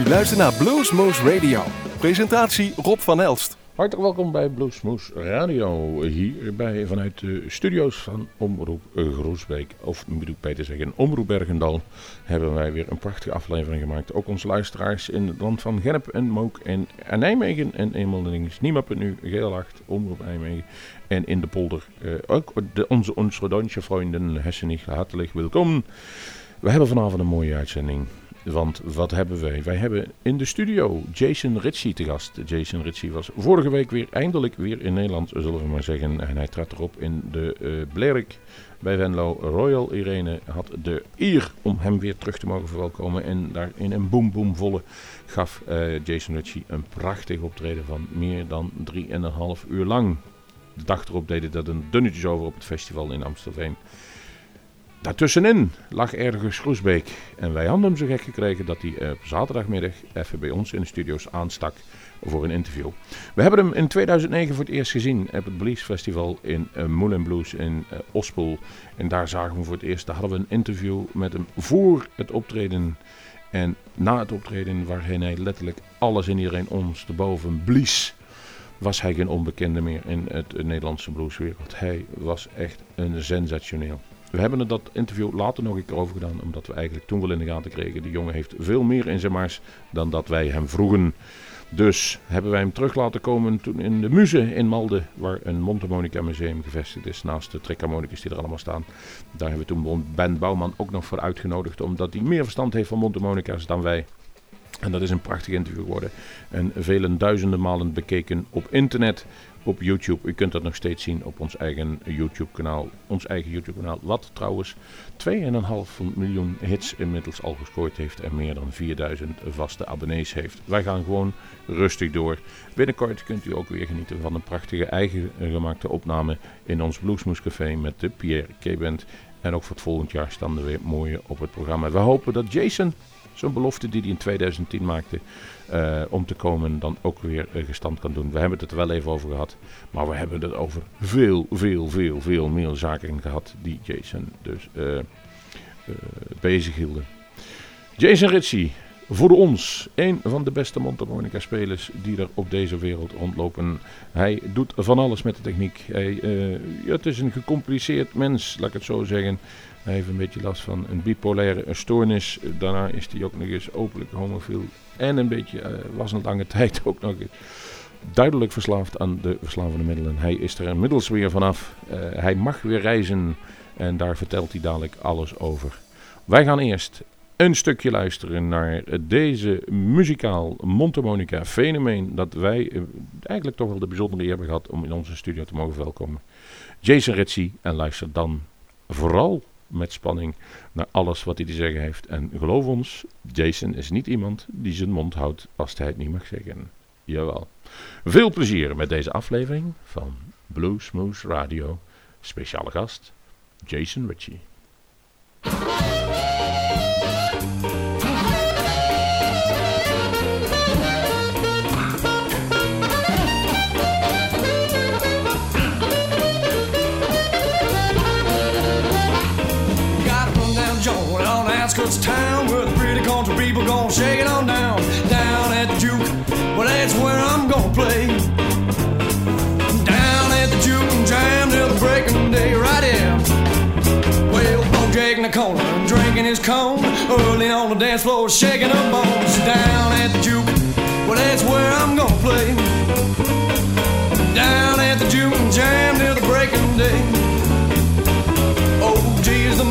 U luistert naar Bluesmoose Radio. Presentatie Rob van Elst. Hartelijk welkom bij Bluesmoose Radio. Hierbij vanuit de studio's van Omroep Groesbeek. Of moet ik beter zeggen, Omroep Bergendal. Hebben wij weer een prachtige aflevering gemaakt. Ook onze luisteraars in het land van Genep en Mook en, Nijmegen. En eenmaal de dinges nu, Geelacht, Omroep Nijmegen. En in de polder uh, ook de, onze onze vrienden Hessenich. Hartelijk welkom. We hebben vanavond een mooie uitzending. Want wat hebben wij? Wij hebben in de studio Jason Ritchie te gast. Jason Ritchie was vorige week weer eindelijk weer in Nederland, zullen we maar zeggen. En hij trad erop in de uh, Blerik bij Venlo. Royal Irene had de eer om hem weer terug te mogen verwelkomen. En daar in een boom boom volle gaf uh, Jason Ritchie een prachtig optreden van meer dan 3,5 uur lang. De dag erop deden dat een dunnetjes over op het festival in Amsterdam. Daartussenin lag ergens Groesbeek. En wij hadden hem zo gek gekregen dat hij op zaterdagmiddag even bij ons in de studio's aanstak voor een interview. We hebben hem in 2009 voor het eerst gezien op het Blues Festival in uh, Moulin Blues in uh, Ospel. En daar zagen we voor het eerst. Daar hadden we een interview met hem voor het optreden. En na het optreden, waarin hij letterlijk alles en iedereen ons te boven blies, was hij geen onbekende meer in het Nederlandse blueswereld. Hij was echt een sensationeel. We hebben er dat interview later nog een keer over gedaan, omdat we eigenlijk toen wel in de gaten kregen. Die jongen heeft veel meer in zijn mars dan dat wij hem vroegen. Dus hebben wij hem terug laten komen toen in de Muze in Malden, waar een Montemonica museum gevestigd is, naast de trekharmonicus die er allemaal staan. Daar hebben we toen Ben Bouwman ook nog voor uitgenodigd, omdat hij meer verstand heeft van Montemonica's dan wij. En dat is een prachtig interview geworden. En vele duizenden malen bekeken op internet op YouTube. U kunt dat nog steeds zien op ons eigen YouTube-kanaal. Ons eigen YouTube-kanaal, wat trouwens 2,5 miljoen hits inmiddels al gescoord heeft en meer dan 4000 vaste abonnees heeft. Wij gaan gewoon rustig door. Binnenkort kunt u ook weer genieten van een prachtige eigen gemaakte opname in ons Bluesmoes Café met de Pierre K-Band. En ook voor het volgend jaar staan er weer mooie op het programma. We hopen dat Jason zo'n belofte die hij in 2010 maakte, uh, om te komen, dan ook weer uh, gestand kan doen. We hebben het er wel even over gehad, maar we hebben het over veel, veel, veel, veel meer zaken gehad die Jason dus uh, bezig hielden. Jason Ritchie, voor ons een van de beste mondharmonica spelers die er op deze wereld rondlopen. Hij doet van alles met de techniek. Hij, ja, het is een gecompliceerd mens, laat ik het zo zeggen. Hij heeft een beetje last van een bipolaire stoornis. Daarna is hij ook nog eens openlijk homofiel. En een beetje, uh, was een lange tijd ook nog eens duidelijk verslaafd aan de verslavende middelen. Hij is er inmiddels weer vanaf. Uh, hij mag weer reizen. En daar vertelt hij dadelijk alles over. Wij gaan eerst een stukje luisteren naar deze muzikaal Montemonica fenomeen. Dat wij uh, eigenlijk toch wel de bijzondere eer hebben gehad om in onze studio te mogen welkomen. Jason Ritchie. En luister dan vooral met spanning naar alles wat hij te zeggen heeft. En geloof ons, Jason is niet iemand die zijn mond houdt als hij het niet mag zeggen. Jawel. Veel plezier met deze aflevering van Bluesmoose Radio. Speciale gast, Jason Ritchie. Gonna shake it on down. Down at the juke, well that's where I'm gonna play. Down at the juke and jam till the breaking day, right here. Well, Jake in the corner, drinking his cone, early on the dance floor, shaking the bones. Down at the juke, well that's where I'm gonna play.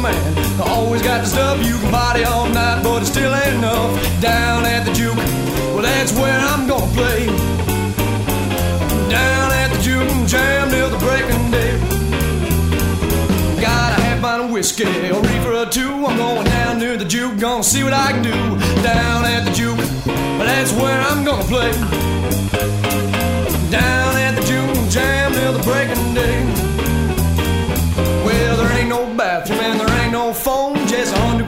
Man. Always got the stuff you can party all night, but it still ain't enough. Down at the juke, well, that's where I'm gonna play. Down at the juke and jam till the breaking day. Got a half pint of whiskey, a reefer or two. I'm going down to the juke, gonna see what I can do. Down at the juke, well, that's where I'm gonna play. Down at the juke and jam till the breaking day bathroom and there ain't no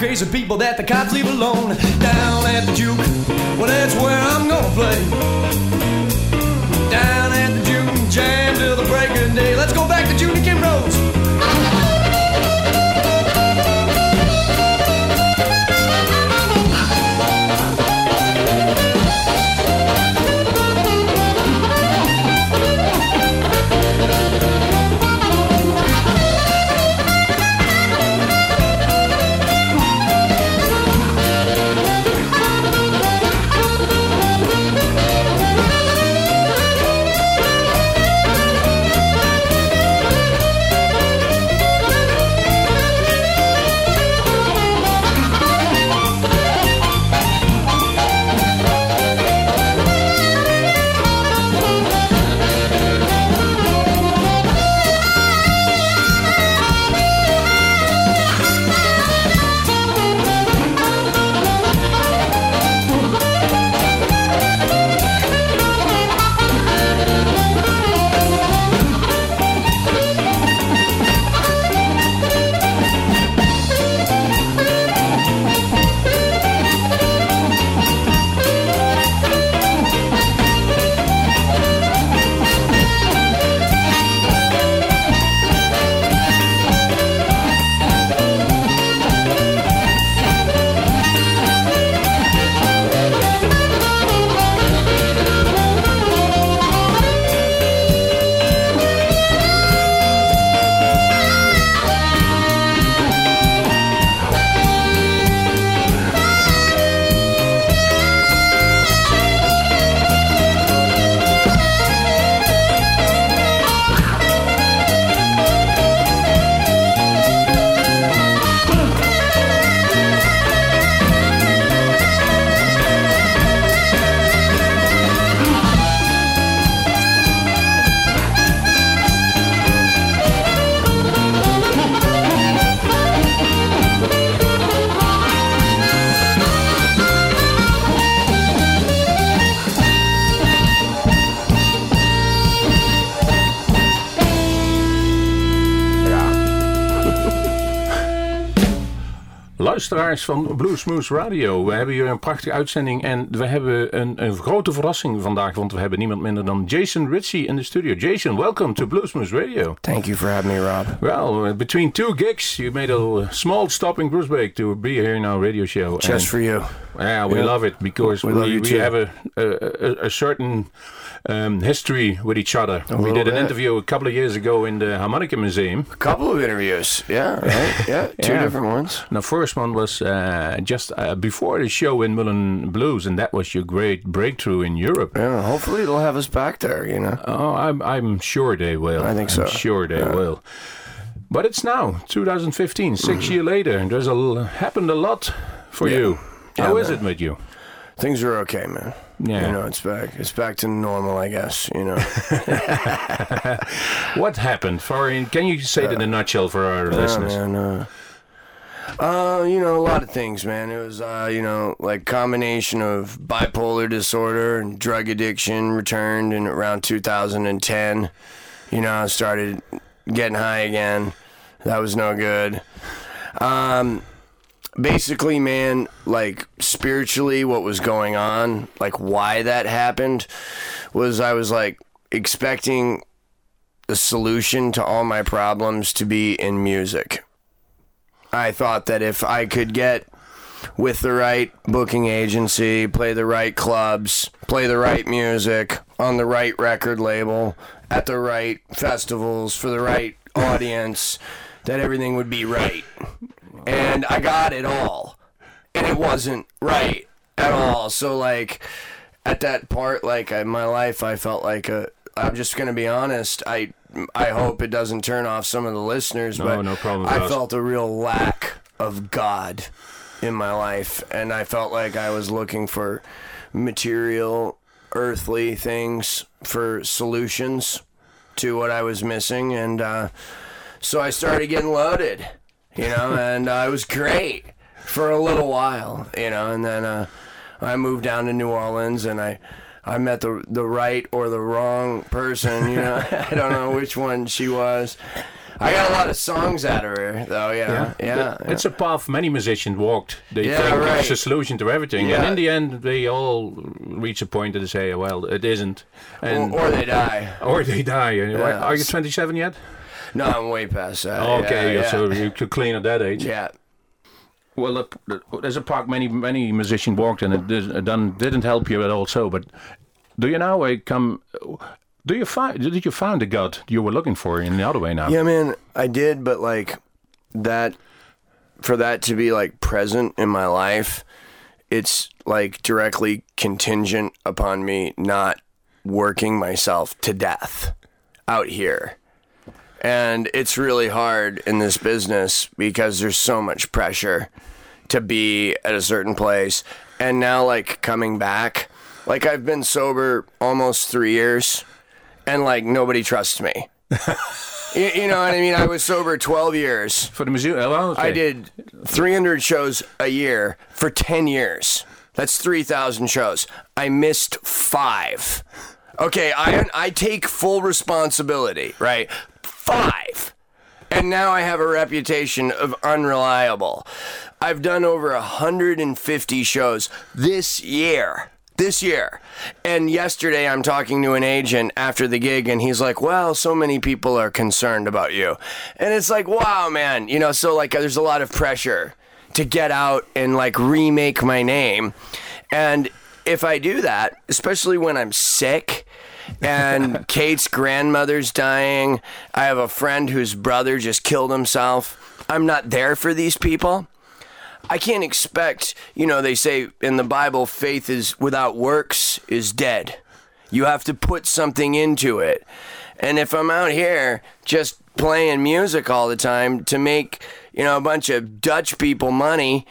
crazy people that the cops leave alone. Down at the juke, well that's where I'm gonna play. Down at the juke, jam till the break of day. Let's go back to Junior Kim Rose. Luisteraars van Bluesmoose Radio. We hebben hier een prachtige uitzending en we hebben een, een grote verrassing vandaag, want we hebben niemand minder dan Jason Ritchie in de studio. Jason, welcome to Bluesmoose Radio. Thank you for having me, Rob. Well, uh, between two gigs, you made a small stop in Groesbeek to be here in our radio show. Just for you. Yeah, we Yeah. love it because We we, we, have a, a, a, a certain um, history with each other. we did an bit. interview a couple of years ago in the Harmonica Museum. A couple of interviews. Yeah, right? Yeah, two Yeah. different ones. The first one was uh, just uh, before the show in Moulin Blues, and that was your great breakthrough in Europe. Yeah, hopefully it'll have us back there, you know. Oh, I'm I'm sure they will. I think I'm so. sure they will. But it's now 2015, six years later, and there's a happened a lot for Yeah. you. How is it with you? Things are okay, man. Yeah. You know, it's back. It's back to normal, I guess, you know. What happened? For can you say it in a nutshell for our listeners? man. Uh, uh, you know, a lot of things, man. It was, uh, you know, like combination of bipolar disorder and drug addiction returned in around 2010. You know, I started getting high again. That was no good. Um, basically, man, like spiritually, what was going on, like why that happened, was I was like expecting the solution to all my problems to be in music. I thought that if I could get with the right booking agency, play the right clubs, play the right music on the right record label, at the right festivals for the right audience, that everything would be right. And I got it all. And it wasn't right at all. So like at that part like in my life I felt like a I'm just going to be honest. I I hope it doesn't turn off some of the listeners, No, but no problem I felt a real lack of God in my life, and I felt like I was looking for material, earthly things for solutions to what I was missing, and uh, so I started getting loaded, you know, and uh, it was great for a little while, you know, and then uh, I moved down to New Orleans, and I. I met the the right or the wrong person, you know. I don't know which one she was. I got a lot of songs out of her, though. Yeah, yeah. yeah. It's a path many musicians walked. They Yeah, think right. it's a solution to everything, and in the end, they all reach a point that they say, "Well, it isn't," and or, or they die. or they die. Yeah. Are you 27 yet? No, I'm way past that. Okay, yeah, yeah. so you could clean at that age. yeah. Well, uh, there's a park many many musicians walked, and it did, it done, didn't help you at all. So, but do you now uh, come? Do you find? Did you find the God you were looking for in the other way now? Yeah, man, I did, but like that for that to be like present in my life, it's like directly contingent upon me not working myself to death out here. And it's really hard in this business because there's so much pressure to be at a certain place. And now, like, coming back, like, I've been sober almost three years, and like, nobody trusts me. you, you know what I mean? I was sober 12 years. For the museum, well, okay. I did 300 shows a year for 10 years. That's 3,000 shows. I missed five. Okay, I, I take full responsibility, right? Five. And now I have a reputation of unreliable. I've done over 150 shows this year. This year. And yesterday I'm talking to an agent after the gig and he's like, "Well, so many people are concerned about you." And it's like, "Wow, man, you know, so like there's a lot of pressure to get out and like remake my name." And if I do that, especially when I'm sick, and Kate's grandmother's dying. I have a friend whose brother just killed himself. I'm not there for these people. I can't expect, you know, they say in the Bible, faith is without works is dead. You have to put something into it. And if I'm out here just playing music all the time to make, you know, a bunch of Dutch people money,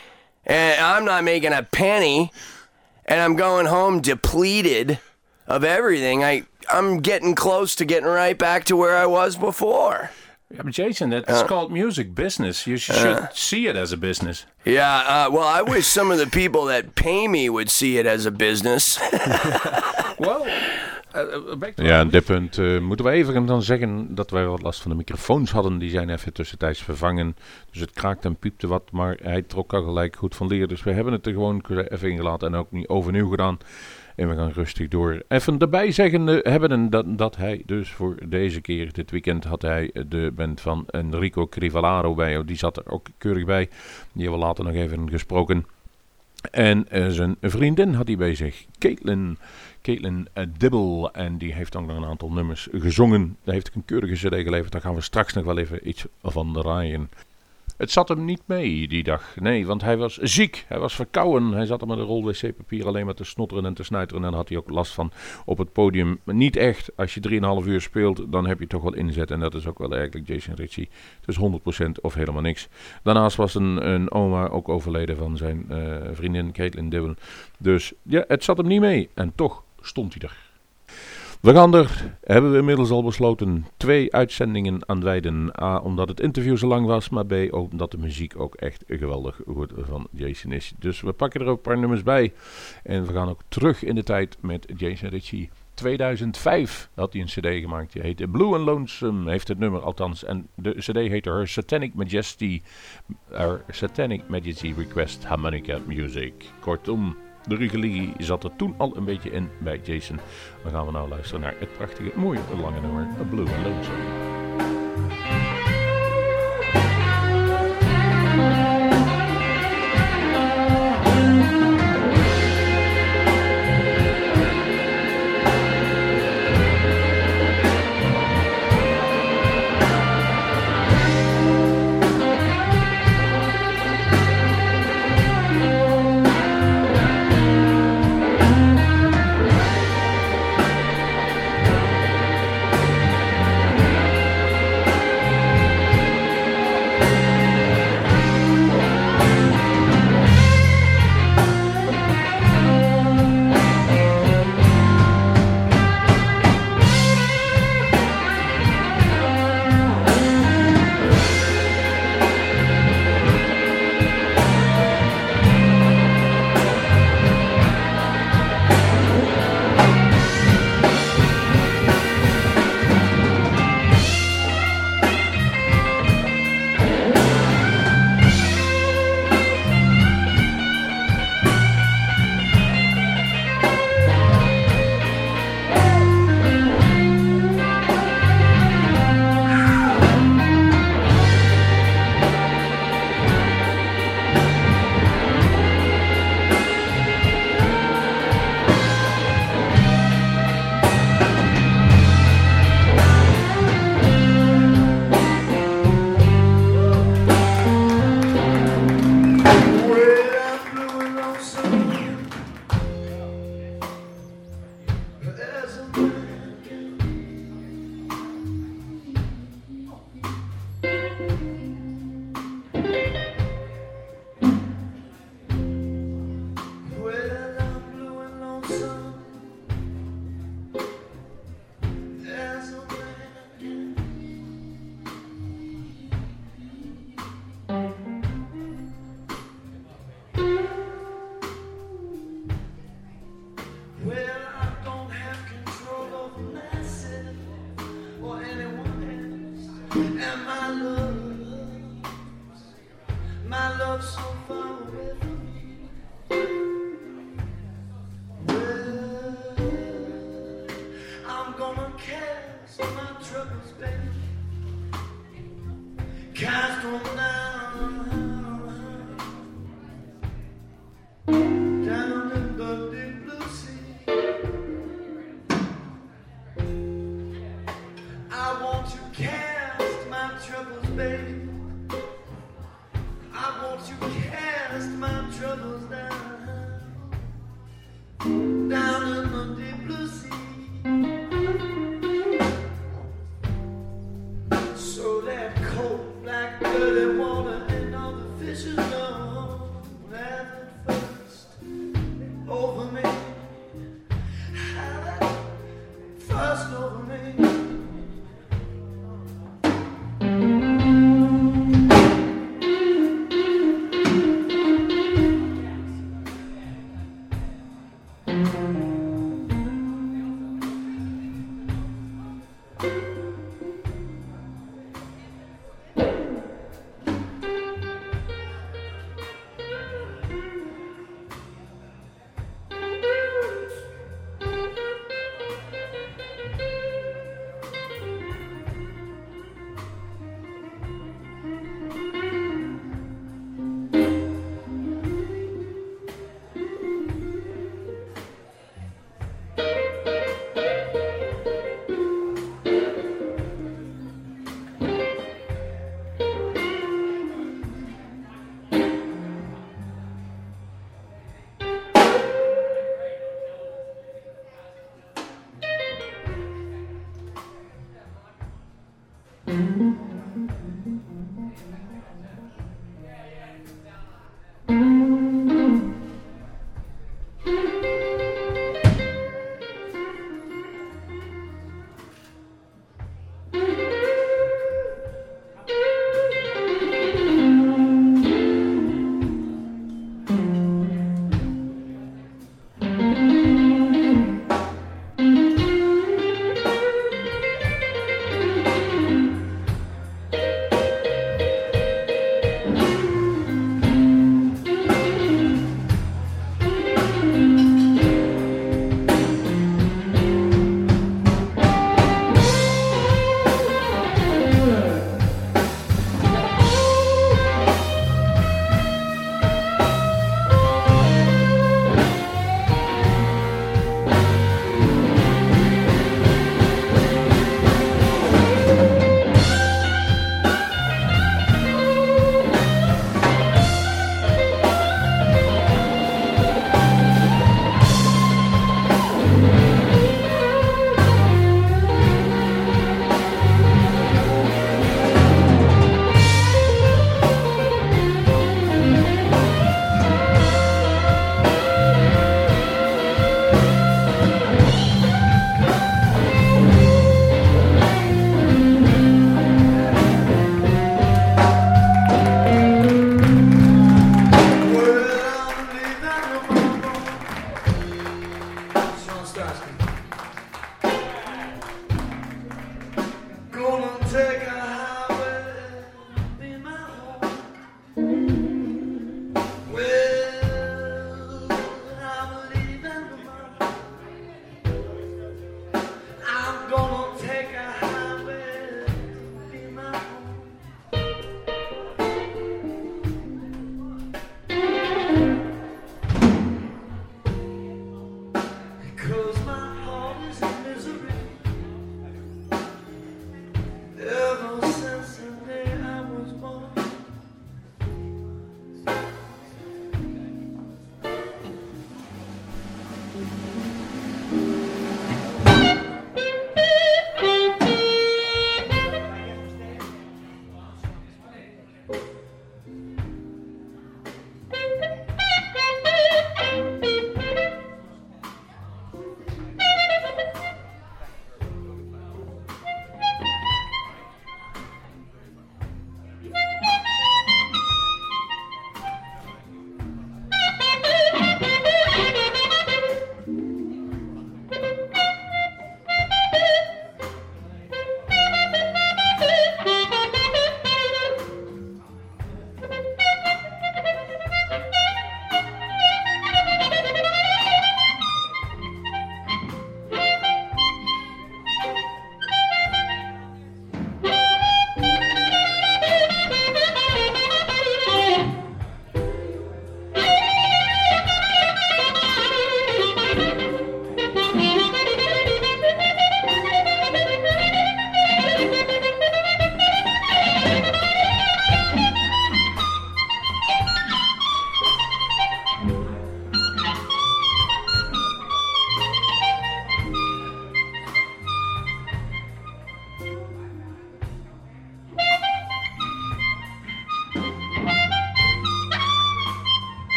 and I'm not making a penny, and I'm going home depleted of everything, I I'm getting close to getting right back to where I was before. Yeah, but Jason, Uh. that's called music business. You sh- should see it as a business. Yeah, uh, well, I wish some of the people that pay me would see it as a business. Well, Ja, dit punt uh, moeten we even dan zeggen dat wij wat last van de microfoons hadden. Die zijn even tussentijds vervangen. Dus het kraakte en piepte wat, maar hij trok al gelijk goed van leer. Dus we hebben het er gewoon even ingelaten en ook niet overnieuw gedaan. En we gaan rustig door. Even erbij zeggen hebben dat, dat hij dus voor deze keer, dit weekend, had hij de band van Enrico Crivellaro bij. Die zat er ook keurig bij. Die hebben we later nog even gesproken. En uh, zijn vriendin had hij bij zich, Caitlin, Caitlin Dibble. En die heeft dan nog een aantal nummers gezongen. Daar heeft ik een keurige cd geleverd. Daar gaan we straks nog wel even iets van draaien. Het zat hem niet mee die dag. Nee, want hij was ziek. Hij was verkouden. Hij zat er met een rol wc-papier alleen maar te snotteren en te snuiteren. En had hij ook last van op het podium. niet echt. Als je 3,5 uur speelt, dan heb je toch wel inzet. En dat is ook wel eigenlijk Jason Ritchie. Dus 100% of helemaal niks. Daarnaast was een, een oma ook overleden van zijn uh, vriendin Caitlin Dibble. Dus ja, het zat hem niet mee. En toch stond hij er. We gaan er, hebben we inmiddels al besloten, twee uitzendingen aan wijden. A, omdat het interview zo lang was, maar B, omdat de muziek ook echt geweldig goed van Jason is. Dus we pakken er ook een paar nummers bij. En we gaan ook terug in de tijd met Jason Ritchie. 2005 had hij een cd gemaakt, die heette Blue and Lonesome, heeft het nummer althans. En de cd heette Her Satanic Majesty, Her Satanic Majesty Request Harmonica Music. Kortom... De religie zat er toen al een beetje in bij Jason. Dan gaan we nou luisteren naar het prachtige, mooie, lange nummer Blue and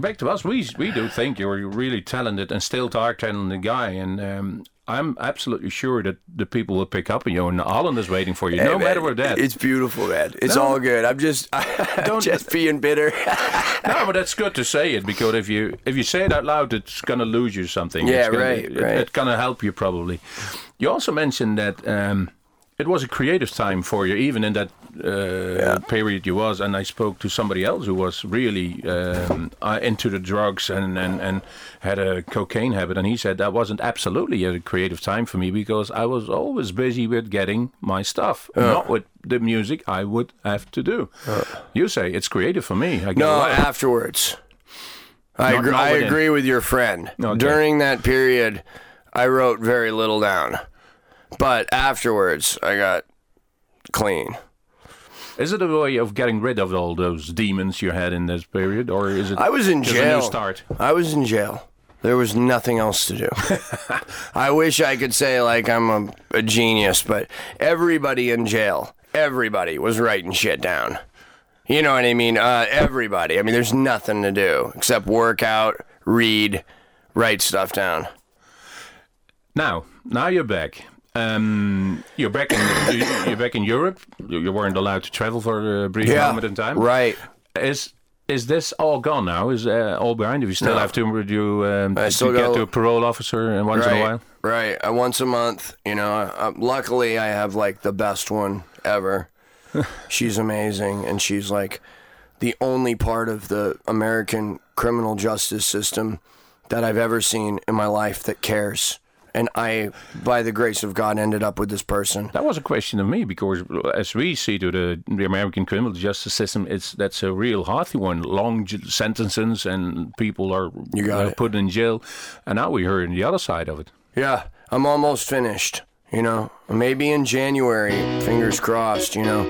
back to us, we we do think you're really talented and still are talented guy, and um, I'm absolutely sure that the people will pick up on you, and Holland is waiting for you, no man, matter what that. It's beautiful, man. It's No. all good. I'm just, I'm Don't- just being bitter. no, but that's good to say it because if you if you say it out loud, it's gonna lose you something. Yeah, It's gonna, right, it- right. It's gonna help you probably. You also mentioned that um, it was a creative time for you, even in that uh, period you was. And I spoke to somebody else who was really um, uh, into the drugs and, and, and had a cocaine habit, and he said that wasn't absolutely a creative time for me because I was always busy with getting my stuff, not with the music I would have to do. You say it's creative for me. I No, afterwards. I Not- agree, not I agree with your friend. Okay. During that period, I wrote very little down, but afterwards, I got clean. Is it a way of getting rid of all those demons you had in this period, or is it? I was in jail. A new start. I was in jail. There was nothing else to do. I wish I could say like I'm a, a genius, but everybody in jail, everybody was writing shit down. You know what I mean? Uh, everybody. I mean, there's nothing to do except work out, read, write stuff down. Now, now you're back. Um, you're back in you- you're back in Europe. You, you weren't allowed to travel for a brief moment in time. Right. Is is this all gone now? Is uh, all behind? you? you still No. have to do um, I to still get go- to a parole officer and once right. in a while? Right. Uh, once a month. You know. Uh, luckily, I have like the best one ever. she's amazing, and she's like the only part of the American criminal justice system that I've ever seen in my life that cares. And I, by the grace of God, ended up with this person. That was a question of me because, as we see to the, the American criminal justice system, it's that's a real hearty one. Long j- sentences and people are You got uh, put in jail, and now we heard the other side of it. Yeah, I'm almost finished. You know, maybe in January, fingers crossed, you know.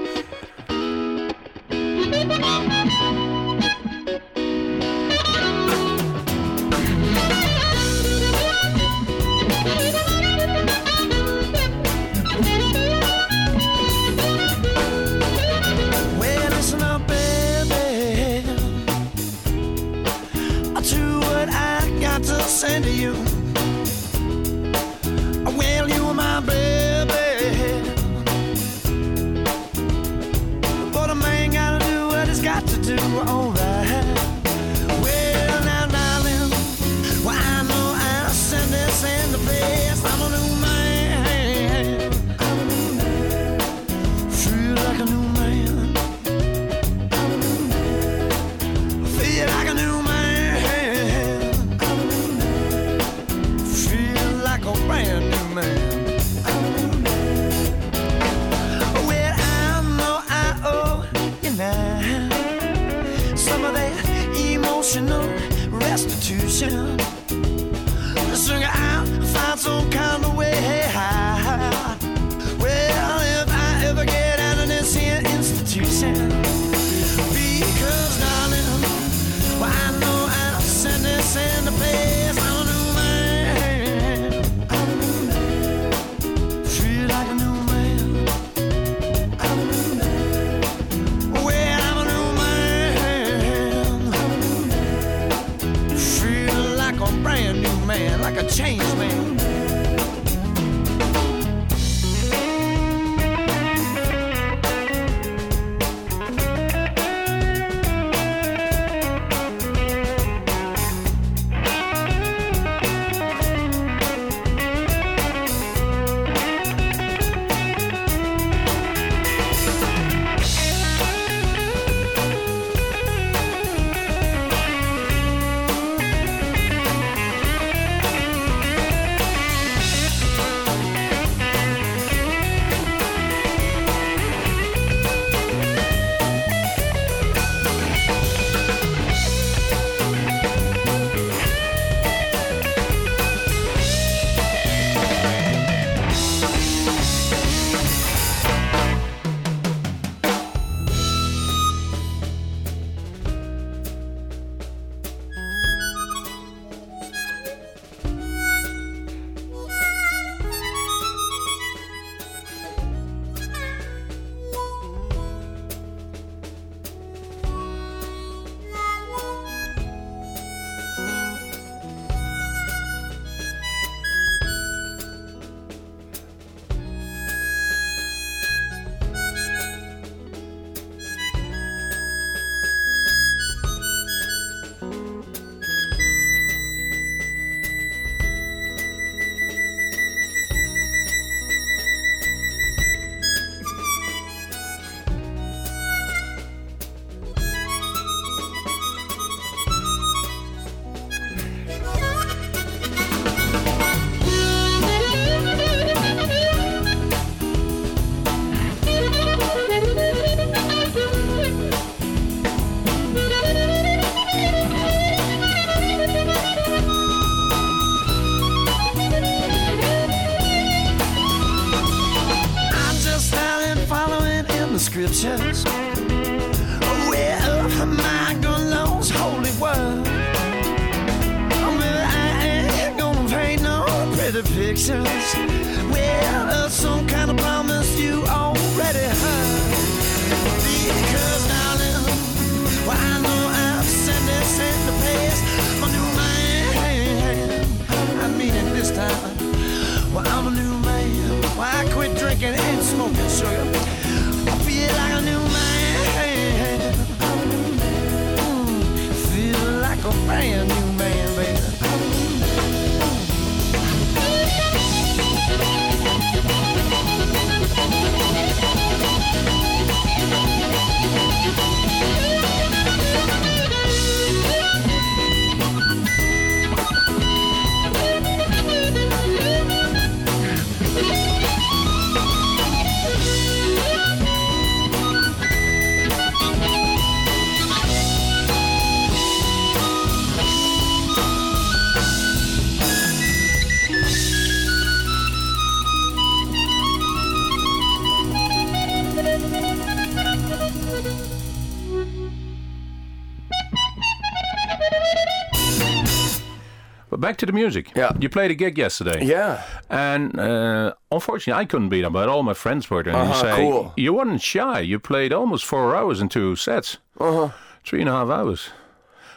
The music. Yeah. You played a gig yesterday. Yeah. And uh, unfortunately, I couldn't be there, but all my friends were there. And you Uh-huh, say, cool. You weren't shy. You played almost four hours in two sets. Uh-huh. Three and a half hours.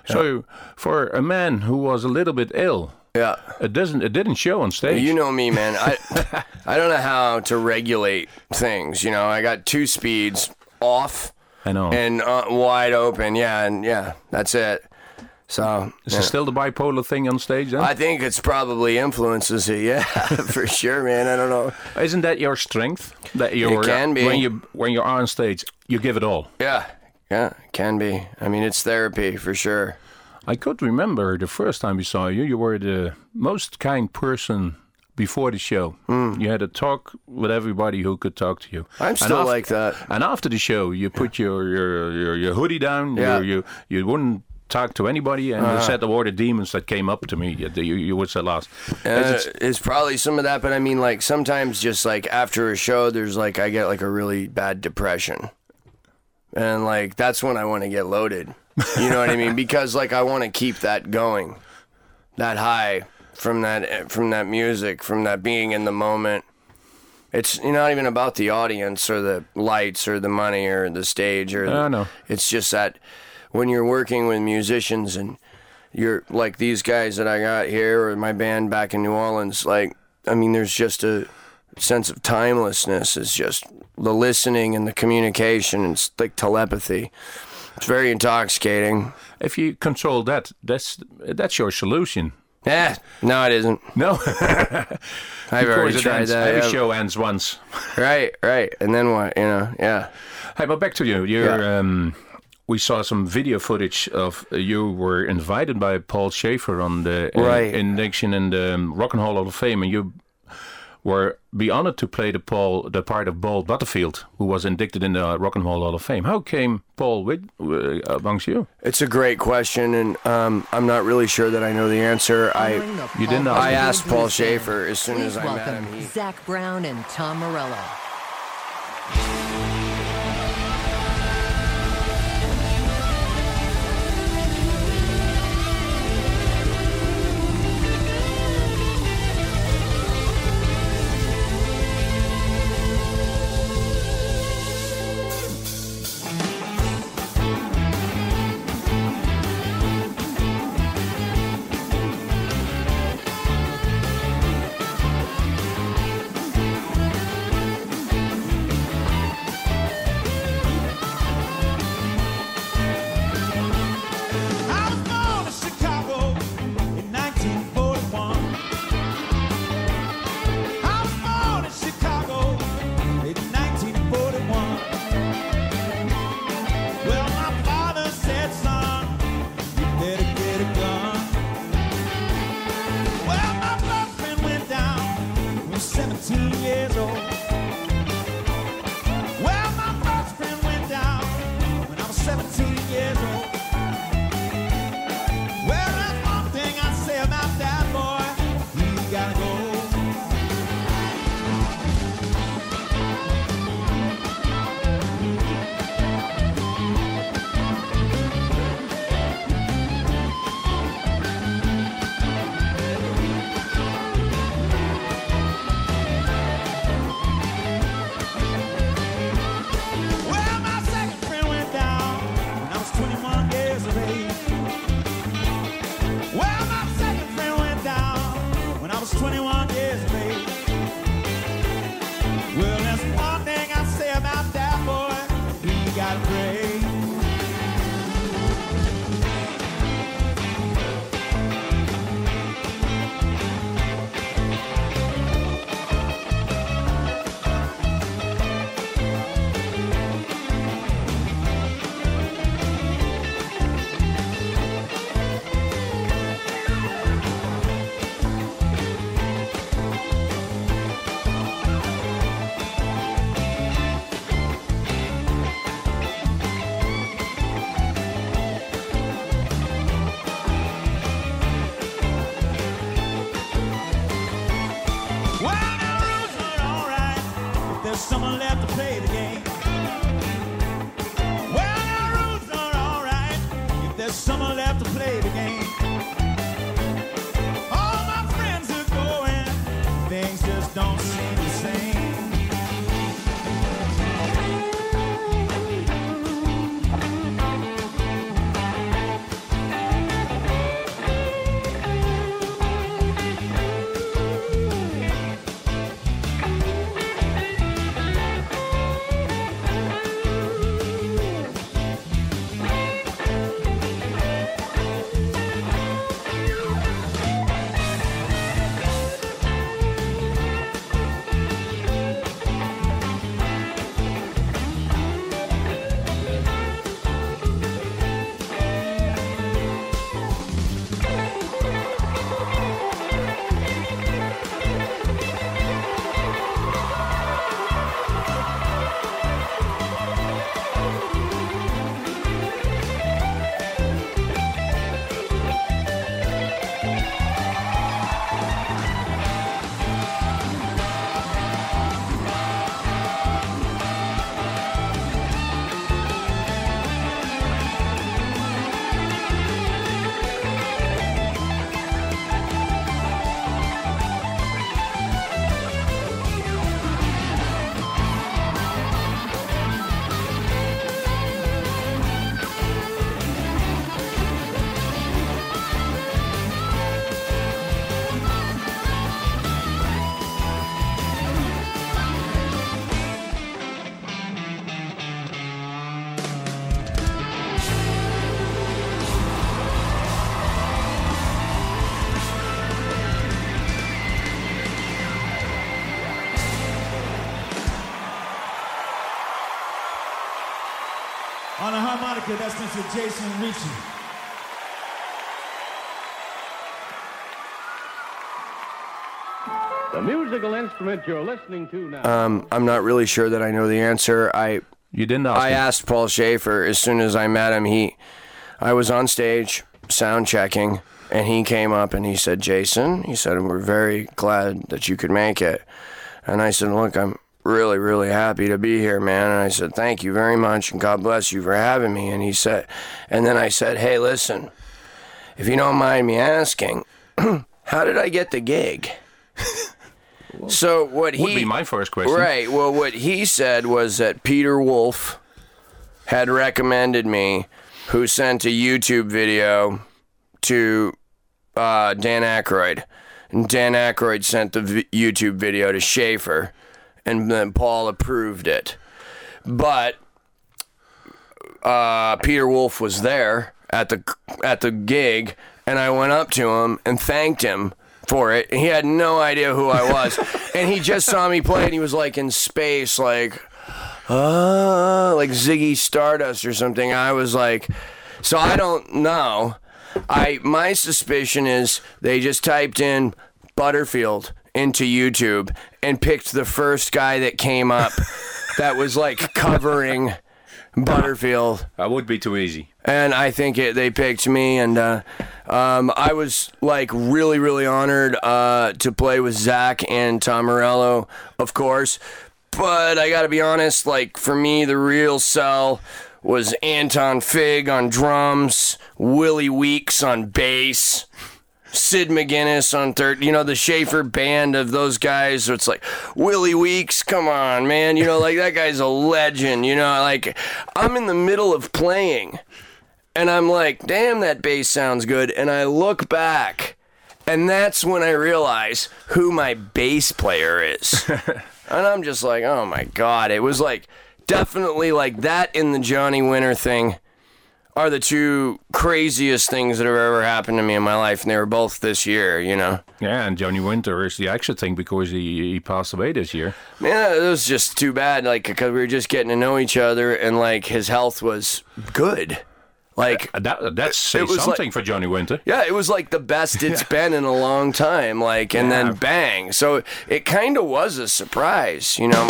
So for a man who was a little bit ill, Yeah. it doesn't. It didn't show on stage. You know me, man. I I don't know how to regulate things. You know, I got two speeds off I know. and uh, wide open. Yeah, and yeah, that's it. So Is yeah. it still the bipolar thing on stage then? I think it's probably influences it. Yeah, for sure, man. I don't know. Isn't that your strength? That you're, can be. when you when you're on stage, you give it all. Yeah, yeah, can be. I mean, it's therapy for sure. I could remember the first time we saw you. You were the most kind person before the show. Hmm. You had a talk with everybody who could talk to you. I'm still af- like that. And after the show, you put your, your your your hoodie down. Yeah. You you you wouldn't talk to anybody, and you said there were the demons that came up to me. You you, would say last. Uh, It's- it's probably some of that, but I mean, like sometimes just like after a show, there's like I get like a really bad depression, and like that's when I want to get loaded. You know what I mean? Because like I want to keep that going, that high from that from that music, from that being in the moment. It's not even about the audience or the lights or the money or the stage or. The, I know. It's just that when you're working with musicians and you're like these guys that I got here or my band back in New Orleans, like I mean, there's just a sense of timelessness. It's just the listening and the communication. It's like telepathy. It's very intoxicating. if you control that, that's that's your solution. Yeah, no, it isn't. No, I've already tried ends- that. Every yeah. show ends once. Right, right, and then what? You know, yeah. Hey, but back to you. You're, Yeah. um, we saw some video footage of uh, you were invited by Paul Shaffer on the uh, Right. induction in the um, Rock and Roll Hall of Fame, and you were be honored to play the Paul the part of Paul Butterfield, who was inducted in the Rock and Roll Hall of Fame. How came Paul with uh, amongst you? It's a great question, and um, I'm not really sure that I know the answer. I You didn't ask I asked Paul Shaffer as soon Please as I met welcome him. He, Zac Brown and Tom Morello. The that's Mr. Jason Ricci. The musical instrument you're listening to now. Um, I'm not really sure that I know the answer. I You didn't ask I him. asked Paul Shaffer as soon as I met him. He, I was on stage sound checking, and he came up and he said, "Jason," he said, "we're very glad that you could make it." And I said, "Look, I'm really, really happy to be here, man." And I said, "Thank you very much, and God bless you for having me." And he said, and then I said, "Hey, listen, if you don't mind me asking, how did I get the gig?" so what he Would be my first question. Right. Well, what he said was that Peter Wolf had recommended me, who sent a YouTube video to uh, Dan Aykroyd. And Dan Aykroyd sent the v- YouTube video to Shaffer, and then Paul approved it. But uh, Peter Wolf was there at the at the gig, and I went up to him and thanked him for it. And he had no idea who I was, and he just saw me play, and he was like in space, like uh, like Ziggy Stardust or something. I was like, so I don't know. I my suspicion is they just typed in Butterfield into YouTube and picked the first guy that came up that was like covering Butterfield That would be too easy. and I think it, they picked me, and uh, um, I was like really, really honored uh, to play with Zach and Tom Morello, of course. But I got to be honest, like for me, the real sell was Anton Fig on drums, Willie Weeks on bass. Sid McGinnis on third, you know, the Shaffer band of those guys. So it's like, Willie Weeks, come on, man. You know, like that guy's a legend. You know, like I'm in the middle of playing and I'm like, damn, that bass sounds good. And I look back, and that's when I realize who my bass player is. and I'm just like, oh my God. It was like definitely like that in the Johnny Winter thing are the two craziest things that have ever happened to me in my life. And they were both this year, you know? Yeah, and Johnny Winter is the extra thing because he, he passed away this year. Man, it was just too bad, like, because we were just getting to know each other, and like his health was good. Like, Uh, That that's say It like- something for Johnny Winter. Yeah, it was like the best it's been in a long time. Like, and Yeah. then bang. So it kind of was a surprise, you know.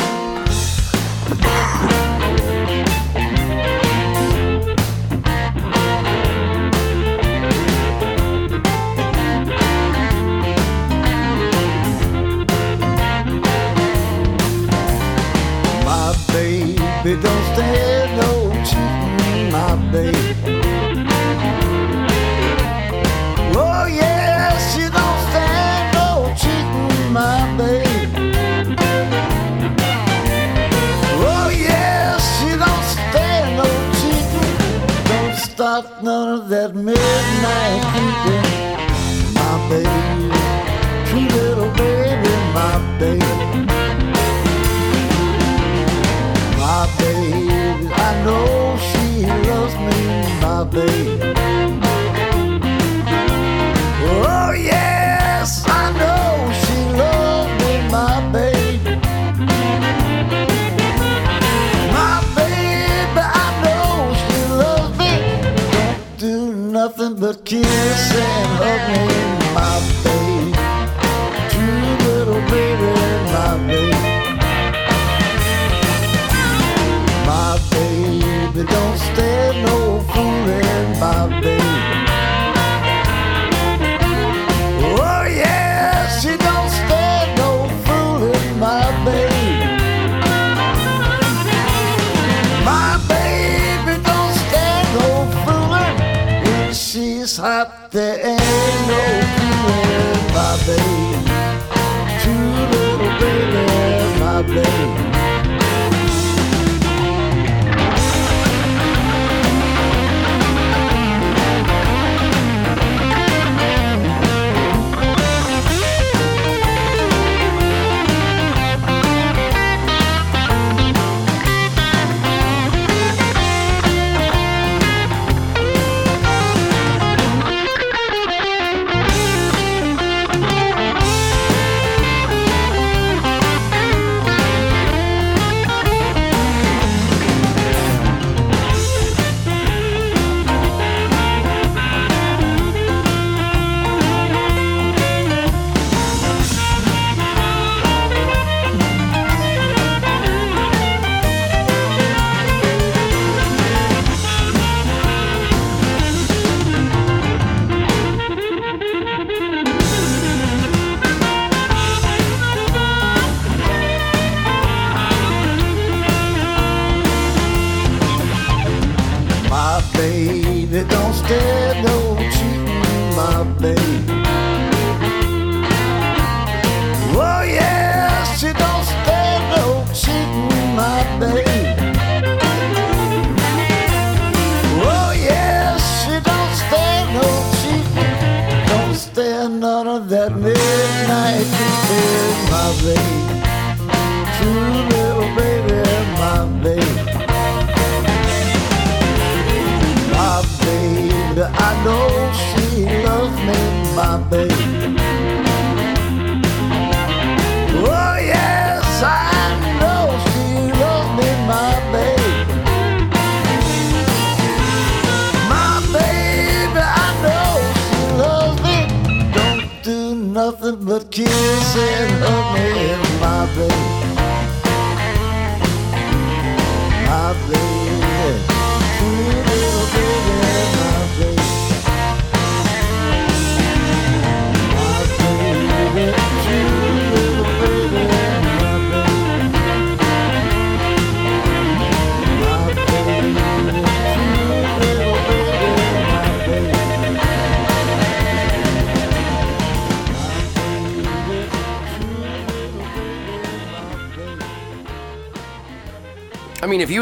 of that midnight creeping, my baby, true little baby, my baby, my baby. I know she loves me, my baby. Oh yes, I know. Kiss and hug me, my babe. True little baby, my babe. My baby, don't stand no fooling, my baby.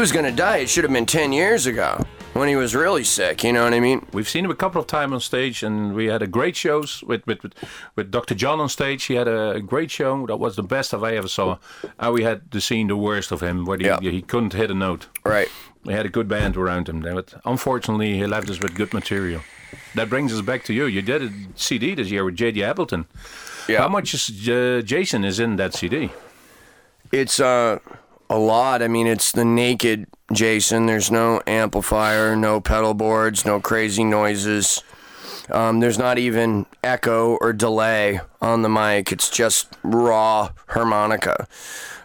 Was going to die, it should have been 10 years ago when he was really sick. You know what I mean? We've seen him a couple of times on stage, and we had a great shows with with, with, with Dr. John on stage. He had a great show. That was the best of I ever saw. And we had to seen the worst of him, where he, Yeah. he couldn't hit a note. Right. We had a good band around him, but unfortunately, he left us with good material. That brings us back to you. You did a CD this year with JJ Appleton. Yeah. How much is uh, Jason is in that CD? It's uh, a lot. I mean, it's the naked Jason. There's no amplifier, no pedal boards, no crazy noises. Um, there's not even echo or delay on the mic. It's just raw harmonica.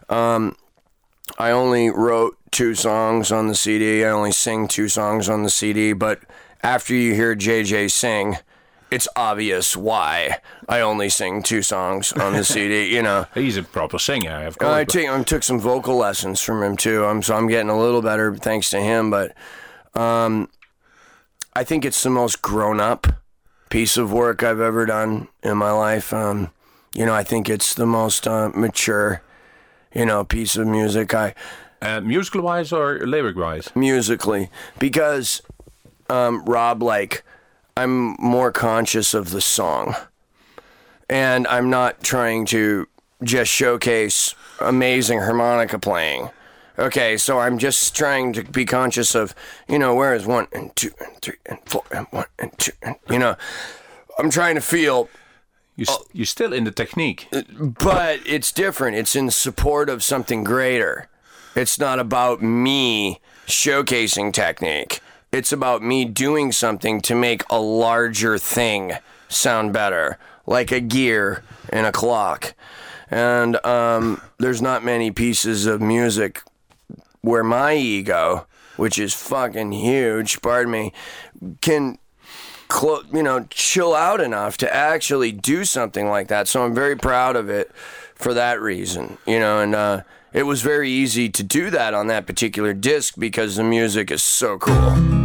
Um, I only wrote two songs on the CD. I only sing two songs on the CD. But after you hear JJ sing, it's obvious why I only sing two songs on the CD. You know. He's a proper singer, of course. I but- took I took some vocal lessons from him too. I'm so I'm getting a little better thanks to him. But um, I think it's the most grown up piece of work I've ever done in my life. Um, you know, I think it's the most uh, mature, you know, piece of music I uh, musical wise or lyric wise? musically because um, Rob, like, I'm more conscious of the song, and I'm not trying to just showcase amazing harmonica playing. Okay, so I'm just trying to be conscious of, you know, where is one and two and three and four and one and two and, you know, I'm trying to feel, You, s uh, you're still in the technique. Uh, but it's different. It's in support of something greater. It's not about me showcasing technique. It's about me doing something to make a larger thing sound better, like a gear in a clock. And um, there's not many pieces of music where my ego, which is fucking huge, pardon me, can clo- you know chill out enough to actually do something like that. So I'm very proud of it for that reason, you know, and uh, it was very easy to do that on that particular disc because the music is so cool.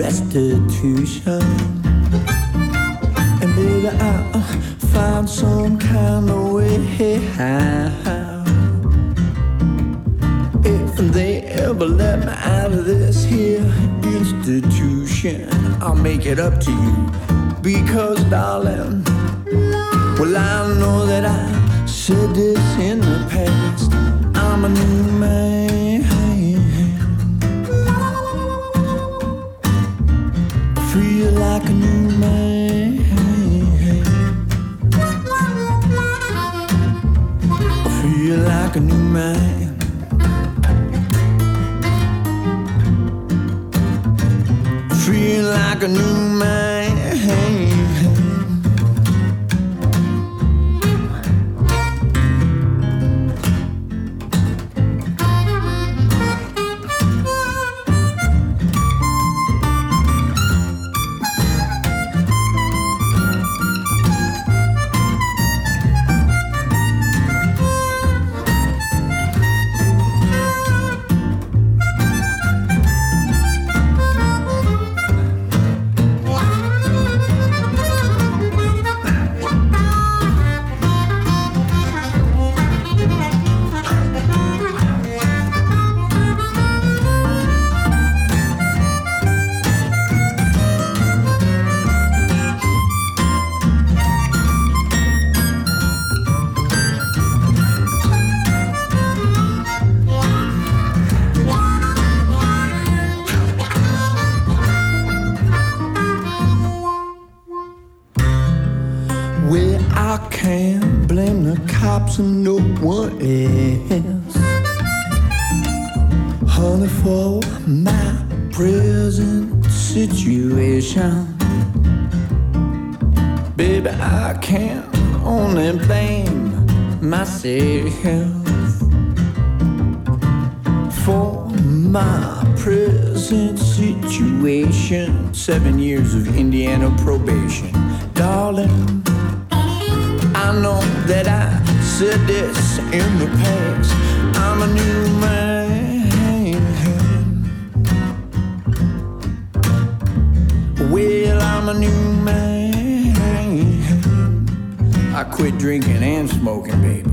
Restitution. And baby, I'll uh, find some kind of way. If they ever let me out of this here institution, I'll make it up to you. Because, darling, well, I know that I said this in the past. I'm a new man. Man. Feel like a new man. Can't blame the cops and no one else. Honey, for my present situation. Baby, I can only blame myself for my present situation. Seven years of Indiana probation. Darling, I know that I said this in the past. I'm a new man. Well, I'm a new man. I quit drinking and smoking, baby.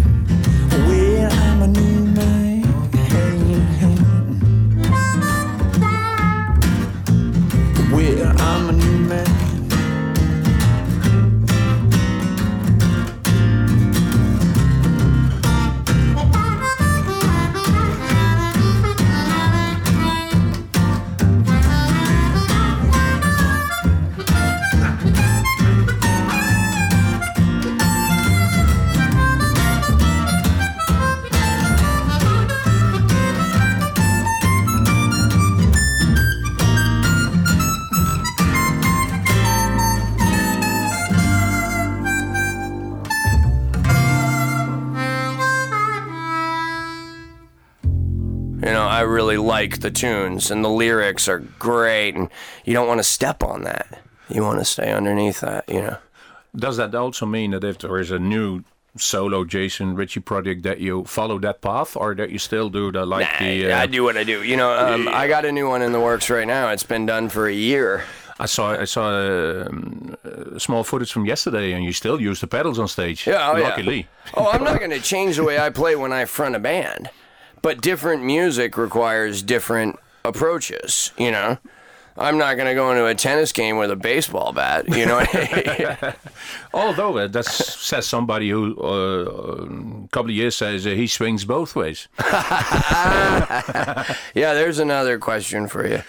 Really like the tunes and the lyrics are great, and you don't want to step on that. You want to stay underneath that, you know. Does that also mean that if there is a new solo Jason Ricci project that you follow that path or that you still do the like Nah, the uh, I do what I do. You know, um, I got a new one in the works right now. It's been done for a year. I saw I saw um, uh, small footage from yesterday and you still use the pedals on stage. Yeah, oh, yeah. luckily. Oh, I'm not going to change the way I play when I front a band, but different music requires different approaches. You know, I'm not going to go into a tennis game with a baseball bat. You know, Although uh, that says somebody who uh, a couple of years says uh, he swings both ways. yeah. There's another question for you.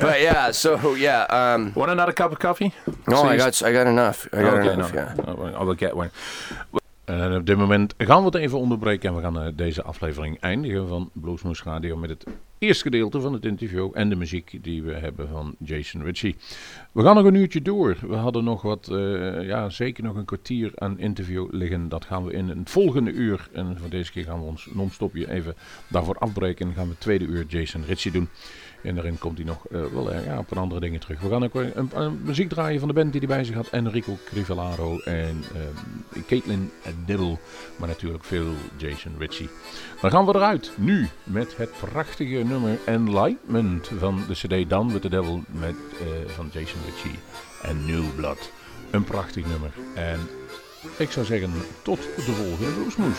But yeah, so yeah. Um, Want another cup of coffee? no, I got I got enough. I got Oké, enough. nou, Yeah. I will get one. En op dit moment gaan we het even onderbreken en we gaan eh, deze aflevering eindigen van Bluesmoose Radio met het eerste gedeelte van het interview en de muziek die we hebben van Jason Ritchie. We gaan nog een uurtje door. We hadden nog wat, eh, ja zeker nog een kwartier aan interview liggen. Dat gaan we in het volgende uur, en voor deze keer gaan we ons non-stopje even daarvoor afbreken en gaan we het tweede uur Jason Ritchie doen. En daarin komt hij nog eh, wel eh, ja, op een andere dingen terug. We gaan ook weer een, een muziek draaien van de band die hij bij zich had. Enrico Crivellaro en ehm Caitlin Diddle. Maar natuurlijk veel Jason Ritchie. Dan gaan we eruit nu met het prachtige nummer Enlightenment van de CD Dan with the Devil met, eh, van Jason Ritchie en New Blood. Een prachtig nummer. En ik zou zeggen tot de volgende Bluesmoes.